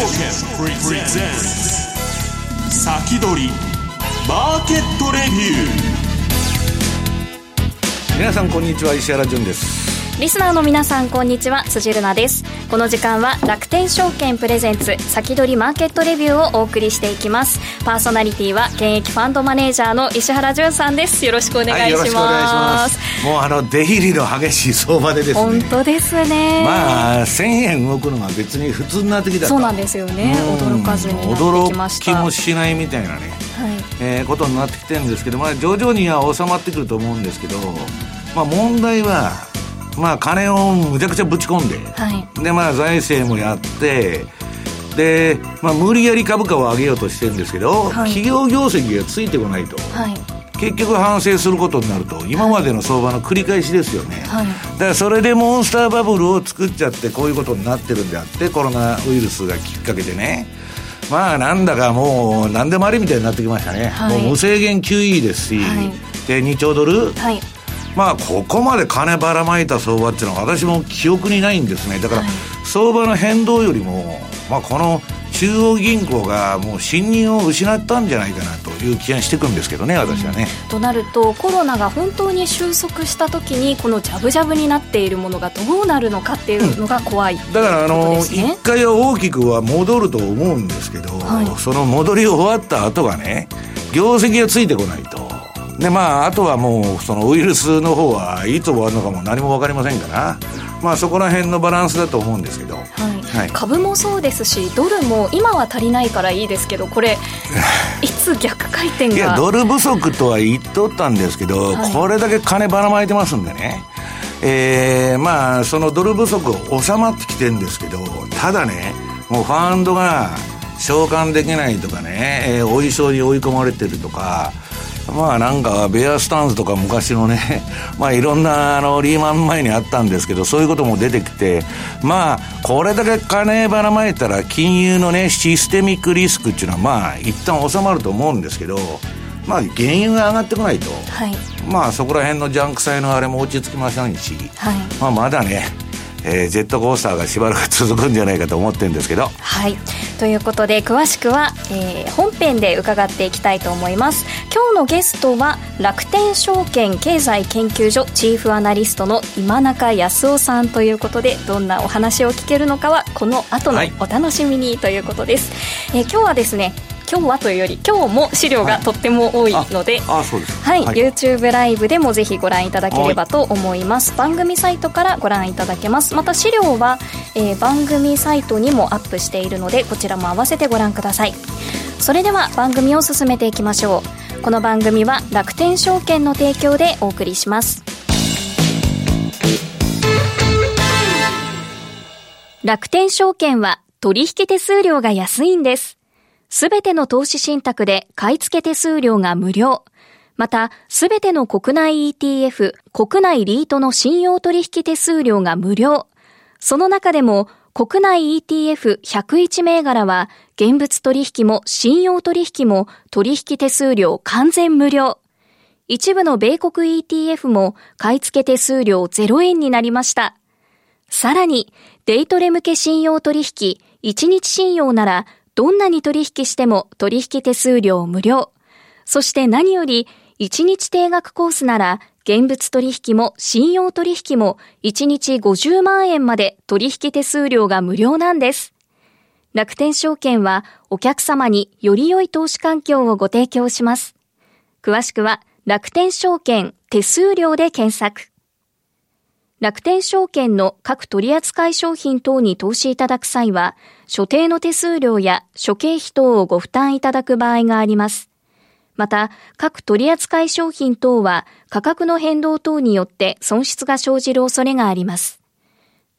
証券プレゼンツ先取りマーケットレビュー皆さんこんにちは。石原潤です。リスナーの皆さんこんにちは。辻るなです。この時間は楽天証券プレゼンツ先取りマーケットレビューをお送りしていきます。パーソナリティは現役ファンドマネージャーの石原潤さんです。よろしくお願いします、はい、よろしくお願いします。もうあの出入りの激しい相場でですね。本当ですね。まあ1000円動くのが別に普通になってきたそうなんですよね。驚かずに驚きもしないみたいなね、はい。えー、ことになってきてるんですけど、まあ、徐々には収まってくると思うんですけど、まあ、問題はまあ、金をむちゃくちゃぶち込んで、はい、で、まあ、財政もやって、で、まあ、無理やり株価を上げようとしてるんですけど、はい、企業業績がついてこないと、はい、結局反省することになると、今までの相場の繰り返しですよね。はい、だからそれでモンスターバブルを作っちゃって、こういうことになってるんであって、コロナウイルスがきっかけでね。まあ、なんだかもう、何でもありみたいになってきましたね。もう無制限 QE ですし、で、2兆ドル、はいまあここまで金ばらまいた相場っていうのは私も記憶にないんですね。だから、相場の変動よりも、まあ、この中央銀行がもう信任を失ったんじゃないかなという気がしてくるんですけどね、私はね。となると、コロナが本当に収束したときに、このじゃぶじゃぶになっているものがどうなるのかっていうのが怖い、うん、だからあの、一回は大きくは戻ると思うんですけど、はい、その戻り終わった後がね、業績がついてこないと。でまあ、あとはもうそのウイルスの方はいつ終わるのかも何も分かりませんから、まあ、そこら辺のバランスだと思うんですけど、はい。はい、株もそうですしドルも今は足りないからいいですけどこれ いつ逆回転が。いやドル不足とは言っとったんですけど、はい、これだけ金ばらまいてますんでね。えー、まあそのドル不足収まってきてるんですけどただねもうファンドが償還できないとかね、えー、お衣装に追い込まれてるとかまあなんかベアスタンスとか昔のね、まあいろんなあのリーマン前にあったんですけど、そういうことも出てきて、まあこれだけ金ばらまいたら金融のね、システミックリスクっていうのはまあ一旦収まると思うんですけど、まあ原油が上がってこないと、はい、まあそこら辺のジャンク債のあれも落ち着きませんし、はい、まあまだね、えー、ジェットコースターがしばらく続くんじゃないかと思ってるんですけど。はい。ということで詳しくは、えー、本編で伺っていきたいと思います。今日のゲストは楽天証券経済研究所チーフアナリストの今中康夫さんということでどんなお話を聞けるのかはこの後のお楽しみにということです、はい、えー、今日はですね今日はというより今日も資料がとっても多いので、はい、はい、YouTube ライブでもぜひご覧いただければと思います。番組サイトからご覧いただけます。また資料は、えー、番組サイトにもアップしているのでこちらも合わせてご覧ください。それでは番組を進めていきましょう。この番組は楽天証券の提供でお送りします。楽天証券は取引手数料が安いんですすべての投資信託で買い付け手数料が無料。また、すべての国内 ETF、国内リートの信用取引手数料が無料。その中でも、国内 ETF101 銘柄は、現物取引も信用取引も取引手数料完全無料。一部の米国 ETF も買い付け手数料0円になりました。さらに、デイトレ向け信用取引、1日信用ならどんなに取引しても取引手数料無料。そして何より、1日定額コースなら、現物取引も信用取引も1日50万円まで取引手数料が無料なんです。楽天証券はお客様により良い投資環境をご提供します。詳しくは楽天証券手数料で検索。楽天証券の各取扱商品等に投資いただく際は、所定の手数料や諸経費等をご負担いただく場合があります。また、各取扱商品等は価格の変動等によって損失が生じる恐れがあります。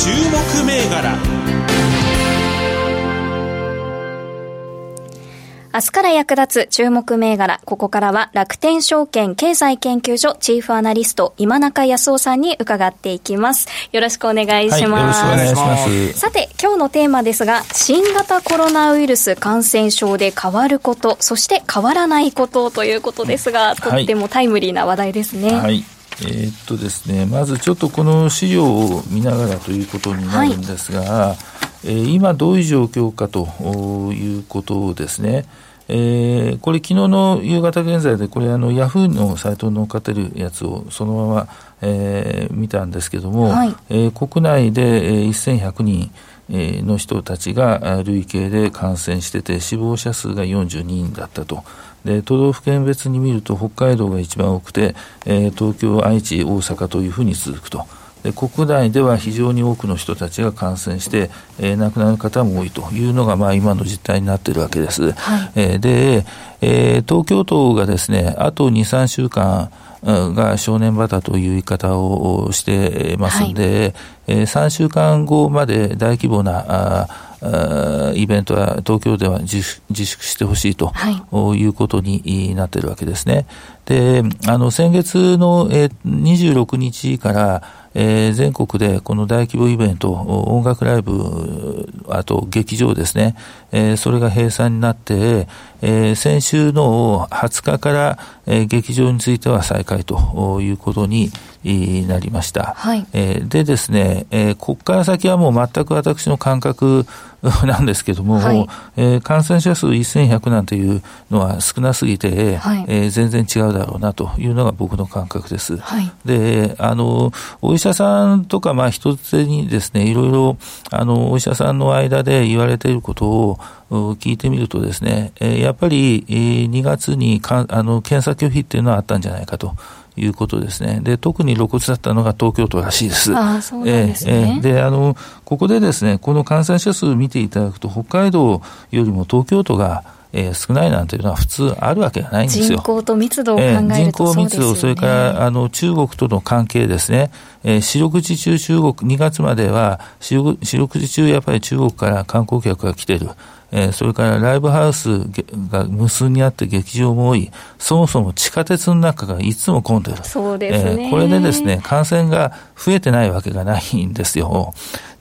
注目銘柄明日から役立つ注目銘柄、ここからは楽天証券経済研究所チーフアナリスト今中康夫さんに伺っていきます。よろしくお願いします。はい、よろしくお願いします。さて、今日のテーマですが、新型コロナウイルス感染症で変わること、そして変わらないことということですが、とってもタイムリーな話題ですね。はい。えー、っとですね、まずちょっとこの資料を見ながらということになるんですが、はい、えー、今どういう状況かということをですね、えー、これ、昨日の夕方現在で、これ、あの、ヤフーのサイトに載っかってるやつをそのまま、えー、見たんですけども、はい、えー、国内で、えー、1100人、えー、の人たちが累計で感染してて、死亡者数が42人だったと。で都道府県別に見ると北海道が一番多くて、えー、東京、愛知、大阪というふうに続くと。で国内では非常に多くの人たちが感染して、えー、亡くなる方も多いというのが、まあ、今の実態になっているわけです。はい、えー、で、えー、東京都がですね、あと2、3週間、が正念場だという言い方をしてますんで、はい、3週間後まで大規模なイベントは東京では自粛してほしいと、はい、いうことになっているわけですね。で、あの、先月の26日から、えー、全国でこの大規模イベント、音楽ライブ、あと劇場ですね、えー、それが閉鎖になって、えー、先週の20日から、えー、劇場については再開ということになりました。はい、えー、でですね、えー、ここから先はもう全く私の感覚 なんですけども、はい、えー、感染者数1100なんていうのは少なすぎて、はい、えー、全然違うだろうなというのが僕の感覚です。はい、で、あの、お医者さんとか、まあ一つにですね、いろいろ、あの、お医者さんの間で言われていることを、聞いてみるとですね、やっぱり2月にかあの検査拒否っていうのはあったんじゃないかと。いうことですね。で、特に露骨だったのが東京都らしいです。あそうなんですね。えー、で、あの、ここでですね、この感染者数を見ていただくと、北海道よりも東京都が、えー、少ないなんていうのは普通あるわけがないんですよ。人口と密度を考えると、えー、人口密度、それからあの中国との関係ですね。えー、四六時中中国、2月までは四六時中やっぱり中国から観光客が来てる。えー、それからライブハウスが無数にあって劇場も多い、そもそも地下鉄の中がいつも混んでる。そうですね、えー、これでですね、感染が増えてないわけがないんですよ。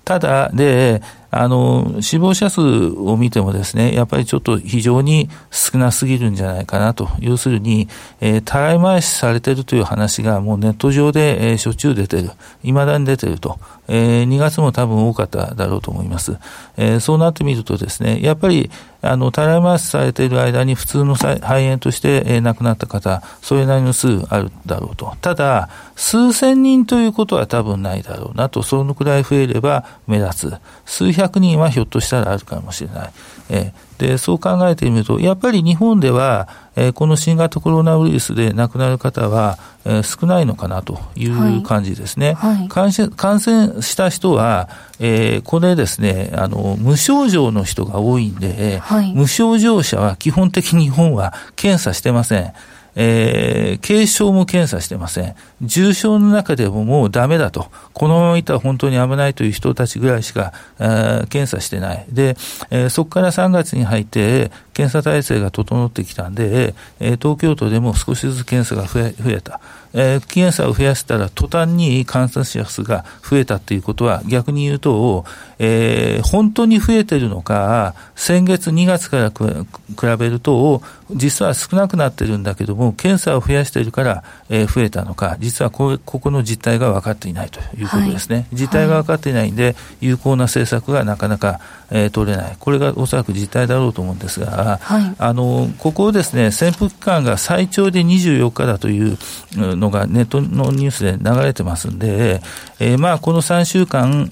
ただ、で、あの、死亡者数を見てもですね、やっぱりちょっと非常に少なすぎるんじゃないかなと。要するに、えー、たらい回しされてるという話がもうネット上で、えー、しょっちゅう出てる。未だに出てると。えー、2月も多分多かっただろうと思います。えー、そうなってみるとですね、やっぱり、あの、たらい回しされている間に普通の肺炎として、えー、亡くなった方、それなりの数あるだろうと。ただ、数千人ということは多分ないだろうなと、そのくらい増えれば目立つ。数百人はひょっとしたらあるかもしれない。えーで、そう考えてみると、やっぱり日本では、えー、この新型コロナウイルスで亡くなる方は、えー、少ないのかなという感じですね。はいはい、感染感染した人は、えー、これですね、あの、無症状の人が多いんで、はい、無症状者は基本的に日本は検査してません。えー、軽症も検査してません。重症の中でももうダメだと。このままいたら本当に危ないという人たちぐらいしか、えー、検査してない。で、えー、そこから3月に入って、検査体制が整ってきたんで、えー、東京都でも少しずつ検査が増え増えた。えー、検査を増やしたら途端に感染者数が増えたということは逆に言うと、えー、本当に増えてるのか、先月2月から比べると、実は少なくなってるんだけども、検査を増やしているから、えー、増えたのか、実はこここの実態が分かっていないということですね。はい、実態が分かっていないんで、有効な政策がなかなか、えー、取れない。これがおそらく実態だろうと思うんですが、はい、あの、ここをですね、潜伏期間が最長で24日だというのがネットのニュースで流れてますんで、えー、まあ、この3週間、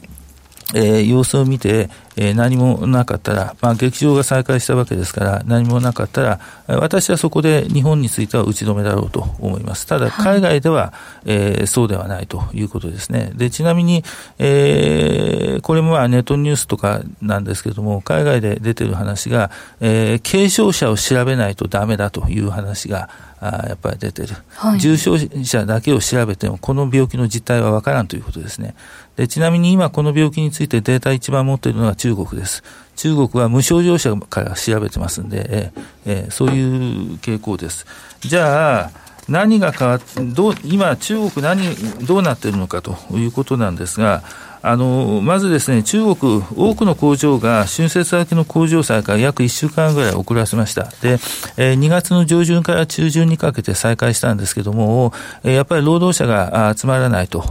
えー、様子を見て、えー、何もなかったら、まあ、劇場が再開したわけですから、何もなかったら、私はそこで日本については打ち止めだろうと思います。ただ、海外では、はい、えー、そうではないということですね。で、ちなみに、えー、これもまあネットニュースとかなんですけれども、海外で出てる話が、えー、軽症者を調べないとダメだという話が、あやっぱり出てる、はい、重症者だけを調べても、この病気の実態は分からんということですね。でちなみに今、この病気についてデータ一番持っているのは中国です。中国は無症状者から調べてますんで、えー、そういう傾向です。じゃあ、何が変わって、どう、今、中国何、どうなっているのかということなんですが、あのまずですね、中国、多くの工場が春節明けの工場再開、約1週間ぐらい遅らせました。で、えー、2月の上旬から中旬にかけて再開したんですけども、えー、やっぱり労働者が集まらないと、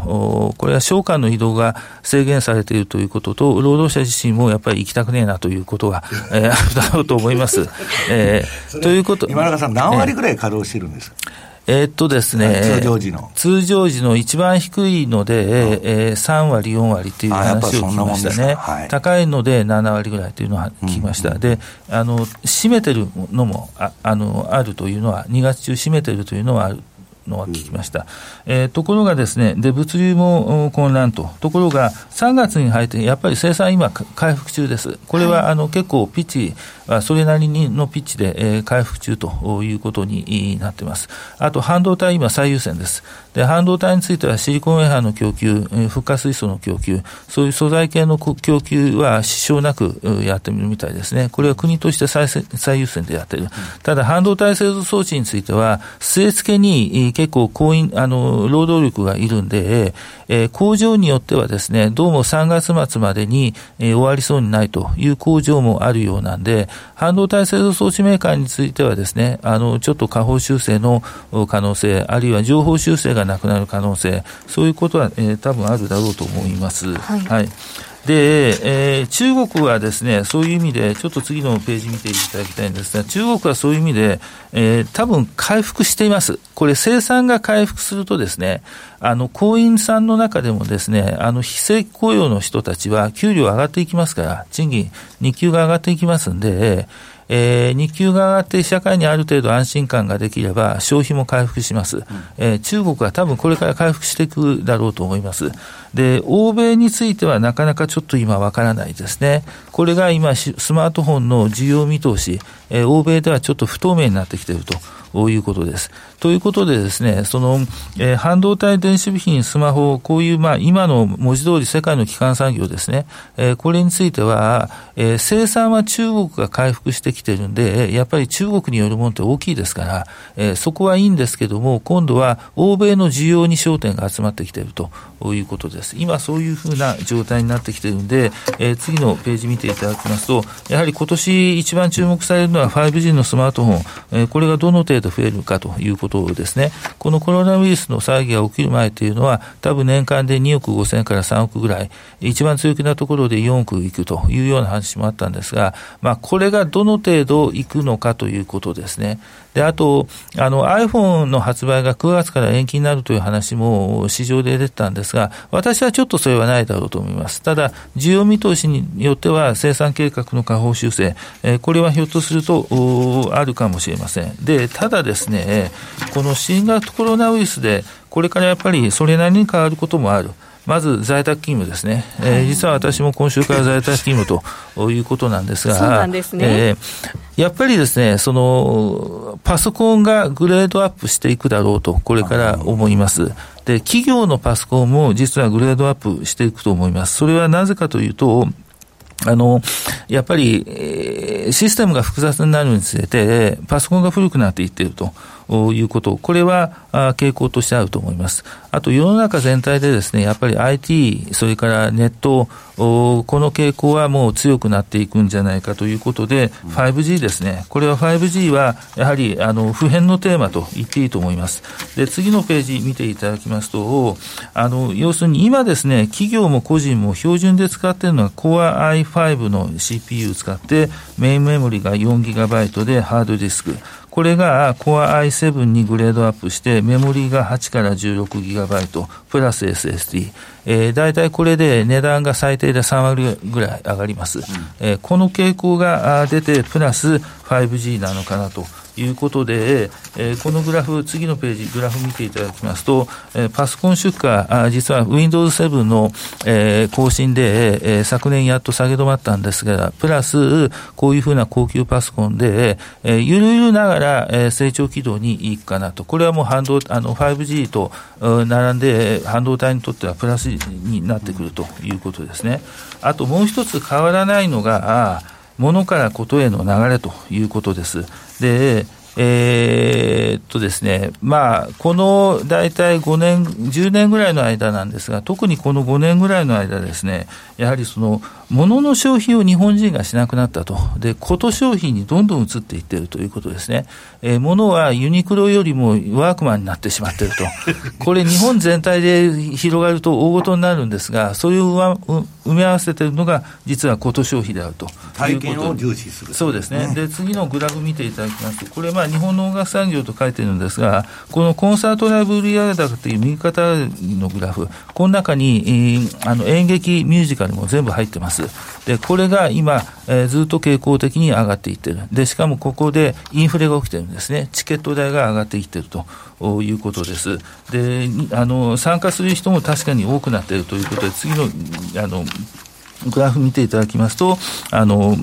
これは商間の移動が制限されているということと、労働者自身もやっぱり行きたくねえなということが、えー、あるだろうと思います。えー、ということ。今中さん、何割ぐらい稼働してるんですか、えーえー、っとですね、通常時の。通常時の一番低いので、えー、3割、4割っていう話を聞きましたね。はい、高いので7割ぐらいというのは聞きました。うん、で、あの、占めてるのもああのあるというのは、2月中占めてるというのはあるのは聞きました。えー、ところがですね、で、物流も混乱と。ところが、3月に入って、やっぱり生産今、回復中です。これは、あの、結構ピッチはそれなりにのピッチで、えー、回復中ということになっています。あと、半導体今最優先です。で、半導体についてはシリコンウェハーの供給、えー、フッ化水素の供給、そういう素材系の供給は支障なくやってみるみたいですね。これは国として最最優先でやってる。ただ、半導体製造装置については、据え付けに結構工員、あの、労働力がいるんで、えー、工場によってはですね、どうも3月末までに、えー、終わりそうにないという工場もあるようなんで、半導体製造装置メーカーについてはですね、あの、ちょっと下方修正の可能性、あるいは情報修正がなくなる可能性、そういうことは、えー、多分あるだろうと思います。はい、はいで、えー、中国はですね、そういう意味で、ちょっと次のページ見ていただきたいんですが、中国はそういう意味で、えー、多分回復しています。これ生産が回復するとですね、あの、工員さんの中でもですね、あの、非正規雇用の人たちは給料上がっていきますから、賃金、日給が上がっていきますんで、えー、日給が上がって社会にある程度安心感ができれば消費も回復します、うん、えー、中国は多分これから回復していくだろうと思います。で、欧米についてはなかなかちょっと今わからないですね。これが今スマートフォンの需要見通し、えー、欧米ではちょっと不透明になってきていると。いうことです。ということでですね、その、えー、半導体、電子部品、スマホ、こういう、まあ、今の文字通り世界の基幹産業ですね、えー、これについては、えー、生産は中国が回復してきてるんで、やっぱり中国によるものって大きいですから、えー、そこはいいんですけども、今度は欧米の需要に焦点が集まってきているということです。今そういうふうな状態になってきているんで、えー、次のページ見ていただきますと、やはり今年一番注目されるのは 5G のスマートフォン、えー、これがどの程度増えるかということですね。このコロナウイルスの騒ぎが起きる前というのは、多分年間で2億5千から3億ぐらい、一番強気なところで4億いくというような話もあったんですが、まあ、これがどの程度いくのかということですね。で、あと、あの iPhone の発売が9月から延期になるという話も市場で出てたんですが、私はちょっとそれはないだろうと思います。ただ、需要見通しによっては生産計画の下方修正、えー、これはひょっとするとあるかもしれません。で、ただですね、この新型コロナウイルスで、これからやっぱりそれなりに変わることもある。まず在宅勤務ですね、えー、実は私も今週から在宅勤務ということなんですが、そうなんですね、えー、やっぱりですね、そのパソコンがグレードアップしていくだろうと、これから思います。で、企業のパソコンも実はグレードアップしていくと思います。それはなぜかというと、あの、やっぱり、えー、システムが複雑になるにつれて、パソコンが古くなっていっていると。いうこと、これは傾向としてあると思います。あと世の中全体でですね、やっぱり IT、それからネット、この傾向はもう強くなっていくんじゃないかということで、5G ですね、これは 5G はやはりあの普遍のテーマと言っていいと思います。で、次のページ見ていただきますと、あの要するに今ですね、企業も個人も標準で使っているのは Core i5 の CPU を使って、メインメモリが 4GB でハードディスク、これが Core i7 にグレードアップして、メモリが8から 16GB プラス SSD。えー、大体これで値段が最低で3割ぐらい上がります。うん、えー、この傾向が出て、プラス 5G なのかなということで、えー、このグラフ、次のページ、グラフ見ていただきますと、えー、パソコン出荷、あ実は Windows 7の、えー、更新で、えー、昨年やっと下げ止まったんですが、プラス、こういうふうな高級パソコンで、えー、ゆるゆるながら、えー、成長軌道にいくかなと。これはもう半導あの 5G と並んで、半導体にとってはプラスになってくるということですね。あともう一つ変わらないのが、物からことへの流れということです。で、えー、っとですね、まあ、この大体5年、10年ぐらいの間なんですが、特にこの5年ぐらいの間ですね、やはりその、物の消費を日本人がしなくなったと。で、こと消費にどんどん移っていっているということですね。えー、物はユニクロよりもワークマンになってしまっていると。これ日本全体で広がると大ごとになるんですが、そういう埋め合わせているのが実はこと消費であると。体験を重視する。そうですね。で、次のグラフ見ていただきますと、これまあ日本の音楽産業と書いてるんですが、このコンサートライブ売上高という右肩のグラフ、この中に、えー、あの演劇、ミュージカルも全部入ってます。で、これが今、えー、ずっと傾向的に上がっていってる。で、しかもここでインフレが起きてるんですね。チケット代が上がっていってるということです。で、あの、参加する人も確かに多くなっているということで、次の、あの、グラフ見ていただきますと、あの、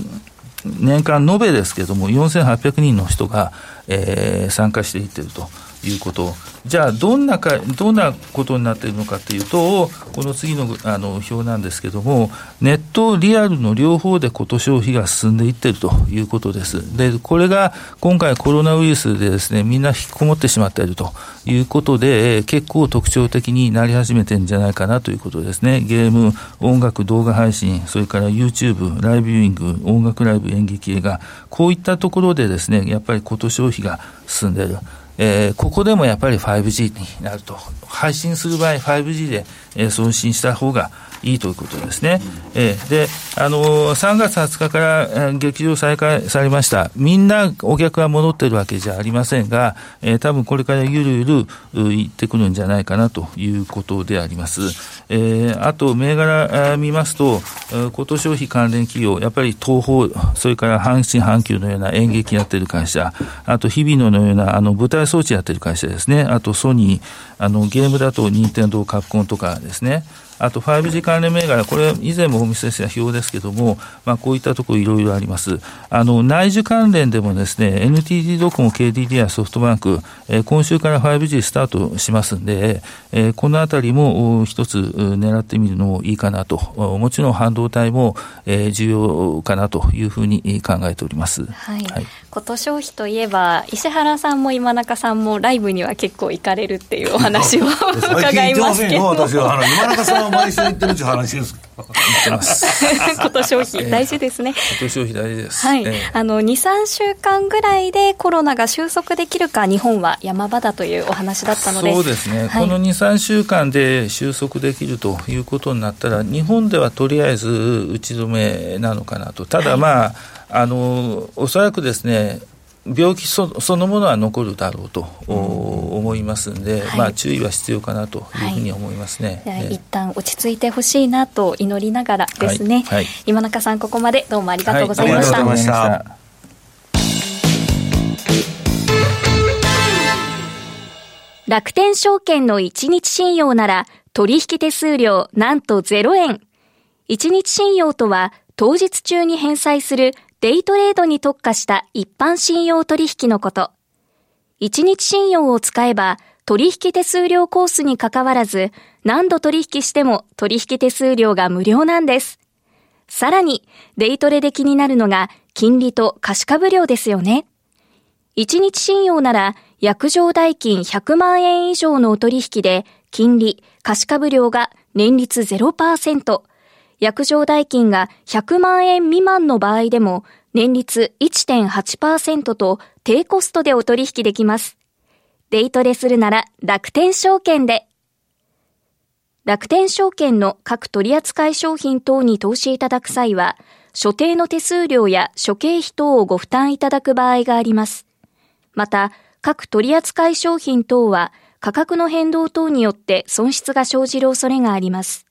年間延べですけれども、4800人の人が、えー、参加していってると。いうこと。じゃあ、どんなか、どんなことになっているのかというと、この次のあの表なんですけども、ネット、リアルの両方でこと消費が進んでいっているということです。で、これが今回コロナウイルスでですね、みんな引きこもってしまっているということで、結構特徴的になり始めてるんじゃないかなということですね。ゲーム、音楽、動画配信、それから YouTube、ライブビューイング、音楽ライブ、演劇映画、こういったところでですね、やっぱりこと消費が進んでいる。えー、ここでもやっぱり 5G になると。配信する場合 5G で、えー、送信した方がいいということですね。えー、で、あのー、3月20日から、劇場再開されました。みんなお客が戻ってるわけじゃありませんが、えー、多分これからゆるゆる行ってくるんじゃないかなということであります。えー、あと、銘柄見ますと、今年消費関連企業、やっぱり東宝、それから阪神阪急のような演劇やってる会社、あと日比野のようなあの舞台装置やってる会社ですね、あとソニー、あのゲームだと任天堂カプコンとかですね、あと 5G 関連銘柄、これ以前もお見せした表ですけども、まあ、こういったところいろいろあります。あの、内需関連でもですね、NTT ドコモ、KDDI、ソフトバンク、えー、今週から 5G スタートしますんで、えー、このあたりも一つ狙ってみるのもいいかなと。もちろん半導体も、えー、重要かなというふうに考えております。はい。はい、こと消費といえば、石原さんも今中さんもライブには結構行かれるっていうお話を伺いますけど。私はあの今中さんは毎週行ってるっていう話です行ってます。こと消費、大事ですね。こと消費大事です。はい。えー、あの、2、3週間ぐらいでコロナが収束できるか、日本は山場だというお話だったので。そうですね。はい、この2、3週間で収束できるということになったら、日本ではとりあえず打ち止めなのかなと。ただまあ、はい、あの、おそらくですね、病気そそのものは残るだろうと、うん、思いますんで、はい、まあ、注意は必要かなというふうに思いますね。はい、一旦落ち着いてほしいなと祈りながらですね、はい、今中さん、ここまでどうもありがとうございました。はい、した。楽天証券の1日信用なら取引手数料なんと0円。1日信用とは当日中に返済するデイトレードに特化した一般信用取引のこと。一日信用を使えば取引手数料コースに関わらず何度取引しても取引手数料が無料なんです。さらに、デイトレで気になるのが金利と貸株料ですよね。一日信用なら約定代金100万円以上のお取引で金利、貸株料が年率0%、約定代金が100万円未満の場合でも年率1.8%と低コストでお取引できます。デイトレするなら楽天証券で。楽天証券の各取扱商品等に投資いただく際は、所定の手数料や諸経費等をご負担いただく場合があります。また、各取扱商品等は価格の変動等によって損失が生じる恐れがあります。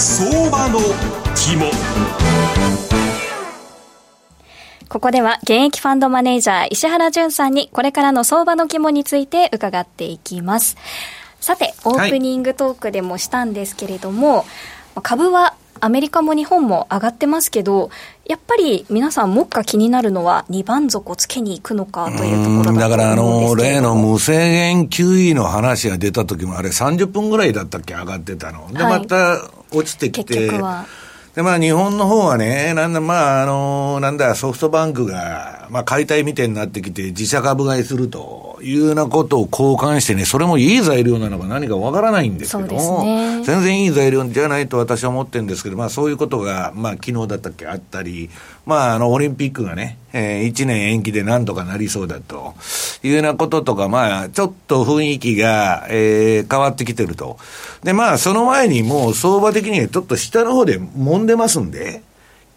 相場の肝。ここでは現役ファンドマネージャー石原淳さんにこれからの相場の肝について伺っていきます。さて、オープニングトークでもしたんですけれども、はい、株はアメリカも日本も上がってますけど、やっぱり皆さん、目下気になるのは、2番底つけに行くのかというところだだから、あの、例の無制限 QE の話が出た時も、あれ30分ぐらいだったっけ、上がってたの。で、また落ちてきて。で、まあ、日本の方はね、なんだ、まあ、あの、なんだ、ソフトバンクが、まあ、解体みたいになってきて、自社株買いするというようなことを交換してね、それもいい材料なのか何かわからないんですけども、ね、全然いい材料じゃないと私は思ってるんですけど、まあ、そういうことが、まあ、昨日だったっけ、あったり、まあ、あの、オリンピックがね、えー、1年延期でなんとかなりそうだというようなこととか、まあ、ちょっと雰囲気が、えー、変わってきてると。で、まあ、その前にもう相場的にはちょっと下の方で揉んでますんで、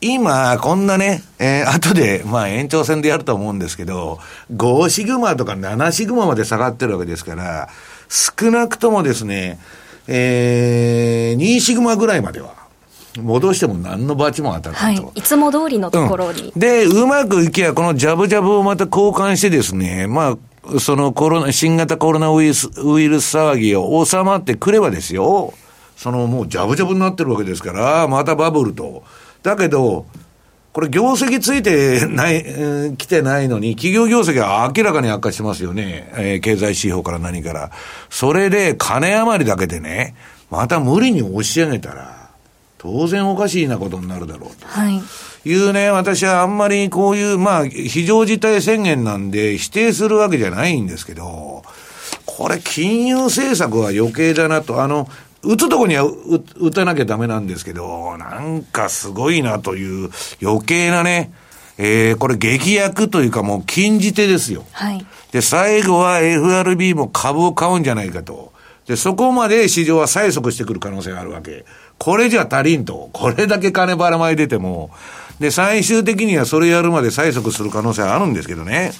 今、こんなね、えー、後で、まあ延長戦でやると思うんですけど、5シグマとか7シグマまで下がってるわけですから、少なくともですね、えー、2シグマぐらいまでは、戻しても何のバチも当たらないと。はい。いつも通りのところに。うん、で、うまくいけば、このジャブジャブをまた交換してですね、まあ、そのコロナ、新型コロナウイルス、ウイルス騒ぎを収まってくればですよ、そのもうジャブジャブになってるわけですから、またバブルと。だけど、これ業績ついてない、えー、来てないのに、企業業績は明らかに悪化してますよね。えー、経済指標から何から。それで金余りだけでね、また無理に押し上げたら、当然おかしいなことになるだろうと。はい。いうね、私はあんまりこういう、まあ、非常事態宣言なんで否定するわけじゃないんですけど、これ金融政策は余計だなと、あの、打つとこには打たなきゃダメなんですけど、なんかすごいなという余計なね、えー、これ劇薬というかもう禁じ手ですよ。はい。で、最後は FRB も株を買うんじゃないかと。で、そこまで市場は催促してくる可能性があるわけ。これじゃ足りんと。これだけ金ばらまい出ても。で、最終的にはそれやるまで催促する可能性はあるんですけどね。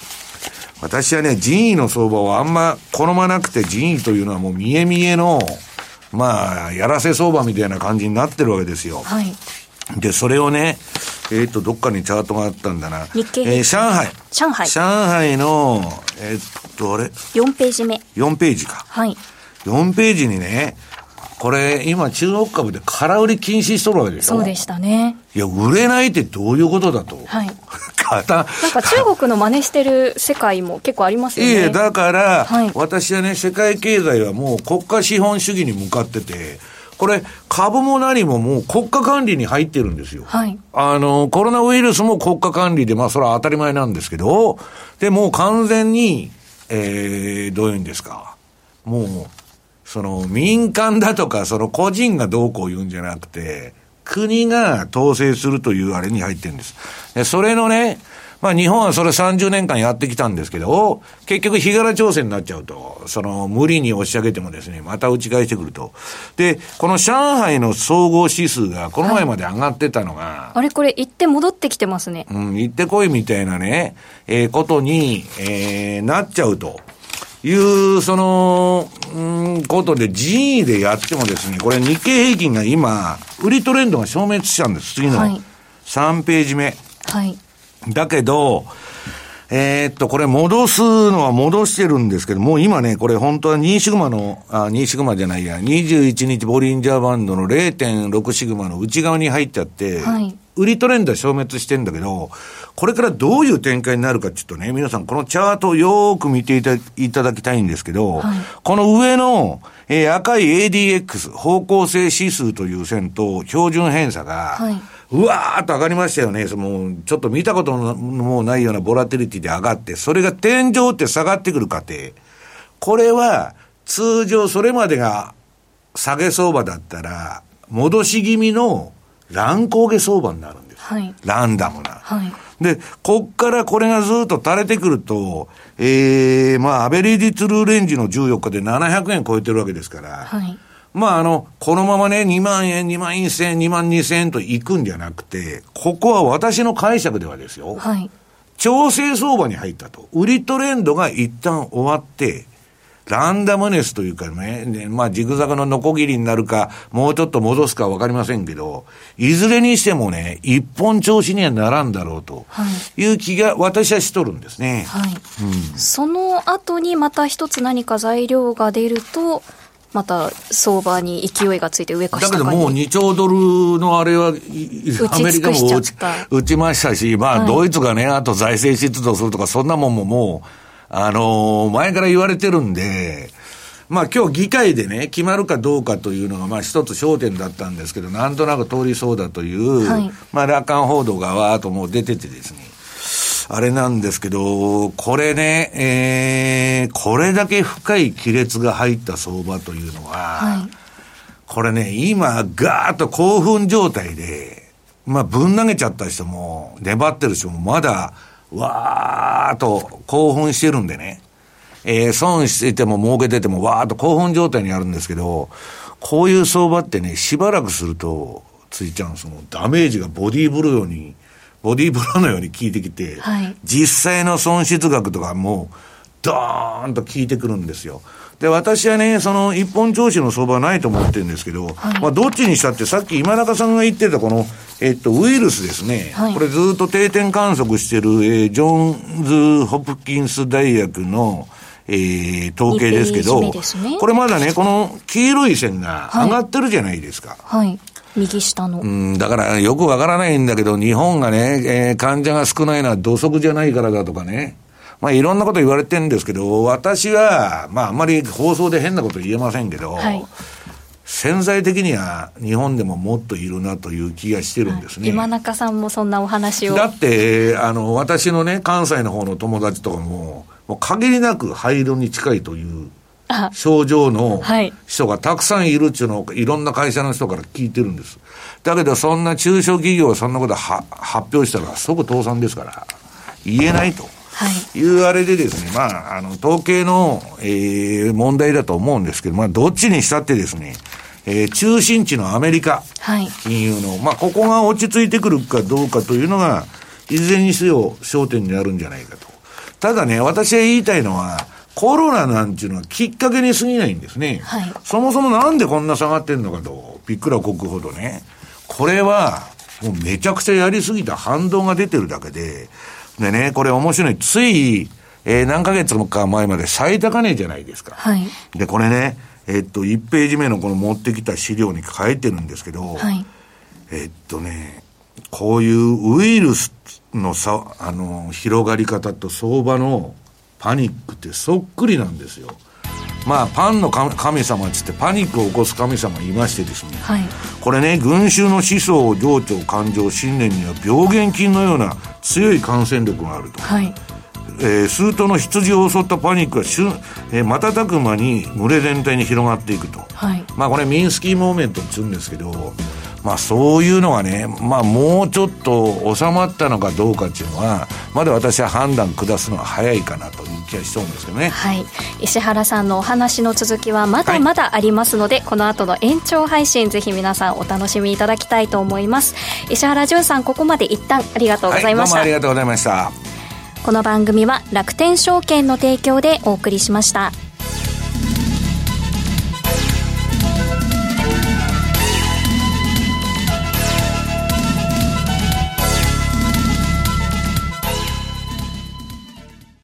私はね、人為の相場をあんま好まなくて人為というのはもう見え見えの、まあ、やらせ相場みたいな感じになってるわけですよ。はい。で、それをね、えっ、ー、と、どっかにチャートがあったんだな。日経えー、上海。上海。上海の、えっ、と、あれ ?4 ページ目。4ページか。はい。4ページにね、これ、今、中国株で空売り禁止しとるわけでしょ？そうでしたね。いや、売れないってどういうことだと？はい。なんか中国の真似してる世界も結構ありますよね。いえ、だから、はい、私はね、世界経済はもう国家資本主義に向かってて、これ、株も何ももう国家管理に入ってるんですよ。はい。あの、コロナウイルスも国家管理で、まあ、それは当たり前なんですけど、で、もう完全に、えー、どういうんですか？もう、その民間だとか、その個人がどうこう言うんじゃなくて、国が統制するというあれに入ってるんです。で、それのね、まあ日本はそれ30年間やってきたんですけど、結局日柄調整になっちゃうと、その無理に押し上げてもですね、また打ち返してくると。で、この上海の総合指数がこの前まで上がってたのが、はい、あれこれ行って戻ってきてますね。うん、行ってこいみたいなね、えー、ことに、えー、なっちゃうと。いう、その、うん、ことで、人為でやってもですね、これ日経平均が今、売りトレンドが消滅しちゃうんです。次の3ページ目。はい。だけど、えー、っと、これ戻すのは戻してるんですけど、もう今ね、これ本当は2シグマの、あ、2シグマじゃないや、21日ボリンジャーバンドの0.6シグマの内側に入っちゃって、はい、売りトレンドは消滅してんだけど、これからどういう展開になるかちょっとね、皆さんこのチャートをよーく見ていたいただきたいんですけど、はい、この上の、えー、赤い ADX、方向性指数という線と標準偏差が、はい、うわーっと上がりましたよね。その、ちょっと見たこともないようなボラテリティで上がって、それが天井って下がってくる過程。これは、通常それまでが下げ相場だったら、戻し気味の乱高下相場になるんです。はい、ランダムな。はいで、こっからこれがずっと垂れてくると、ええー、まあ、アベレージツルーレンジの14日で700円超えてるわけですから、はい。まあ、あの、このままね、2万円、2万1000円、2万2000円といくんじゃなくて、ここは私の解釈ではですよ。はい。調整相場に入ったと。売りトレンドが一旦終わって、ランダムネスというかね、ねまあ、ジグザグのノコギリになるか、もうちょっと戻すかわかりませんけど、いずれにしてもね、一本調子にはならんだろうという気が、私はしとるんですね。はい。うん、その後にまた一つ何か材料が出ると、また相場に勢いがついて上か下かだけどもう2兆ドルのあれは、アメリカも打ち打ちましたし、まあ、ドイツがね、あと財政出動するとか、そんなもんももう、あのー、前から言われてるんで、まあ今日議会でね、決まるかどうかというのが、まあ一つ焦点だったんですけど、なんとなく通りそうだという、はい、まあ楽観報道がわーっともう出ててですね、あれなんですけど、これね、えー、これだけ深い亀裂が入った相場というのは、はい、これね、今、ガーッと興奮状態で、まあ、ぶん投げちゃった人も、粘ってる人も、まだ、わーっと興奮してるんでね、えー、損してても儲けてても、わーっと興奮状態にあるんですけど、こういう相場ってね、しばらくすると、ついちゃうんです。もダメージがボディーブローにボディーブローのように効いてきて、はい、実際の損失額とかもう、ドーンと効いてくるんですよ。で、私はね、その一本調子の相場はないと思ってるんですけど、はい、まあ、どっちにしたって、さっき今中さんが言ってたこの、えっと、ウイルスですね。はい、これずっと定点観測してる、えー、ジョンズ・ホプキンス大学の、えー、統計ですけど、ね、これまだね、この黄色い線が上がってるじゃないですか。はい、はい右下の。うん、だからよくわからないんだけど、日本がね、えー、患者が少ないのは土足じゃないからだとかね。まあいろんなこと言われてるんですけど、私は、まああんまり放送で変なこと言えませんけど、はい、潜在的には日本でももっといるなという気がしてるんですね。今中さんもそんなお話を。だって、あの、私のね、関西の方の友達とかも、もう限りなく灰色に近いという症状の人がたくさんいるっていうのをいろんな会社の人から聞いてるんです。だけどそんな中小企業はそんなことは発表したら即倒産ですから、言えないと。はい、いうあれでですね、まあ、あの、統計の、えー、問題だと思うんですけど、まあ、どっちにしたってですね、えー、中心地のアメリカ、はい、金融の、まあ、ここが落ち着いてくるかどうかというのが、いずれにせよ焦点になるんじゃないかと。ただね、私が言いたいのは、コロナなんていうのはきっかけに過ぎないんですね。はい、そもそもなんでこんな下がってんのかと、びっくらこくほどね。これは、もうめちゃくちゃやりすぎた反動が出てるだけで、でね、これ面白い。つい、えー、何ヶ月か前まで最高値じゃないですか。はい、で、これね、えっと、1ページ目のこの持ってきた資料に書いてるんですけど、はい、えっとね、こういうウイルスのさ、あの、広がり方と相場のパニックってそっくりなんですよ。まあ、パンの神様っつってパニックを起こす神様いましてですね、はい、これね群衆の思想情緒感情信念には病原菌のような強い感染力があると、はい、えー、数頭の羊を襲ったパニックはしゅ、えー、瞬く間に群れ全体に広がっていくと、はい、まあこれミンスキーモーメントって言うんですけどまあそういうのがね、まあもうちょっと収まったのかどうかっていうのは、まだ私は判断下すのは早いかなという気がしそうですけどね。はい。石原さんのお話の続きはまだまだありますので、はい、この後の延長配信ぜひ皆さんお楽しみいただきたいと思います。石原潤さん、ここまで一旦ありがとうございました。はい、どうもありがとうございました。この番組は楽天証券の提供でお送りしました。